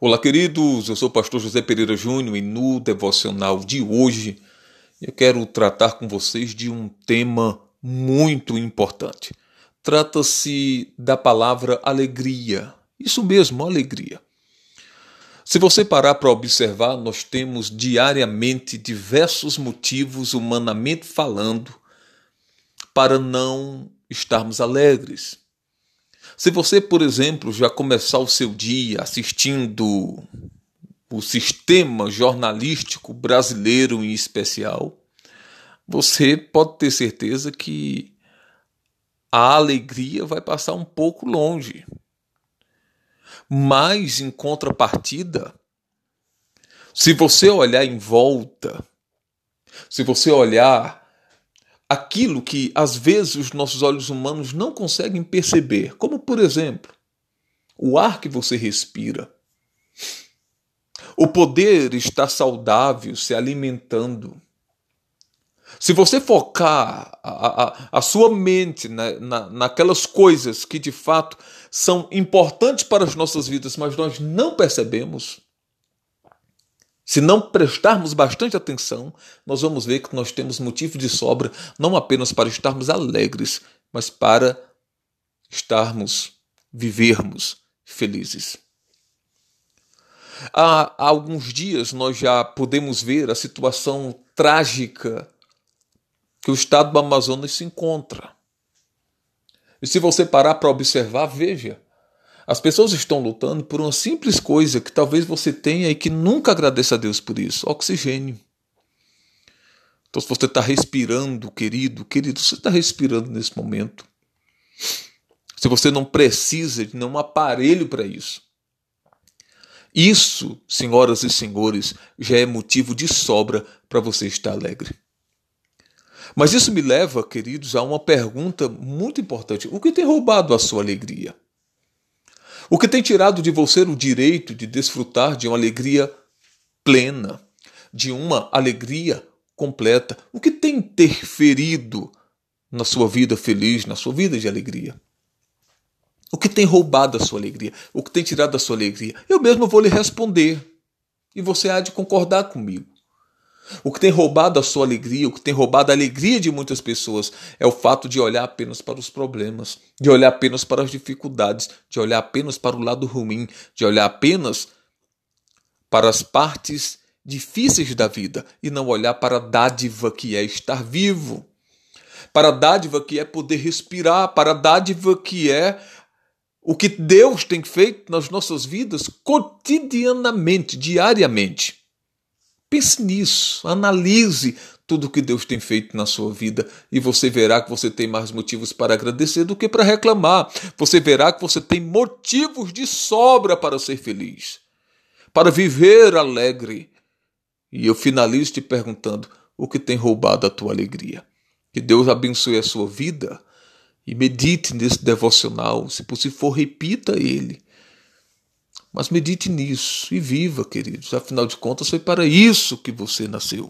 Olá, queridos. Eu sou o pastor José Pereira Júnior e no devocional de hoje eu quero tratar com vocês de um tema muito importante. Trata-se da palavra alegria. Isso mesmo, alegria. Se você parar para observar, nós temos diariamente diversos motivos, humanamente falando, para não estarmos alegres. Se você, por exemplo, já começar o seu dia assistindo o sistema jornalístico brasileiro em especial, você pode ter certeza que a alegria vai passar um pouco longe. Mas, em contrapartida, se você olhar em volta, se você olhar aquilo que às vezes os nossos olhos humanos não conseguem perceber, como por exemplo, o ar que você respira. O poder estar saudável, se alimentando. Se você focar a, a, a sua mente na, na, naquelas coisas que de fato são importantes para as nossas vidas, mas nós não percebemos, se não prestarmos bastante atenção, nós vamos ver que nós temos motivo de sobra não apenas para estarmos alegres, mas para estarmos, vivermos felizes. Há, há alguns dias nós já podemos ver a situação trágica que o estado do Amazonas se encontra. E se você parar para observar, veja as pessoas estão lutando por uma simples coisa que talvez você tenha e que nunca agradeça a Deus por isso: oxigênio. Então, se você está respirando, querido, querido, você está respirando nesse momento. Se você não precisa de nenhum aparelho para isso. Isso, senhoras e senhores, já é motivo de sobra para você estar alegre. Mas isso me leva, queridos, a uma pergunta muito importante: o que tem roubado a sua alegria? O que tem tirado de você o direito de desfrutar de uma alegria plena, de uma alegria completa? O que tem interferido na sua vida feliz, na sua vida de alegria? O que tem roubado a sua alegria? O que tem tirado a sua alegria? Eu mesmo vou lhe responder. E você há de concordar comigo. O que tem roubado a sua alegria, o que tem roubado a alegria de muitas pessoas é o fato de olhar apenas para os problemas, de olhar apenas para as dificuldades, de olhar apenas para o lado ruim, de olhar apenas para as partes difíceis da vida e não olhar para a dádiva que é estar vivo, para a dádiva que é poder respirar, para a dádiva que é o que Deus tem feito nas nossas vidas cotidianamente, diariamente. Pense nisso, analise tudo o que Deus tem feito na sua vida e você verá que você tem mais motivos para agradecer do que para reclamar. Você verá que você tem motivos de sobra para ser feliz, para viver alegre. E eu finalizo te perguntando: o que tem roubado a tua alegria? Que Deus abençoe a sua vida e medite nesse devocional. Se possível, repita ele mas medite nisso e viva, queridos. Afinal de contas, foi para isso que você nasceu.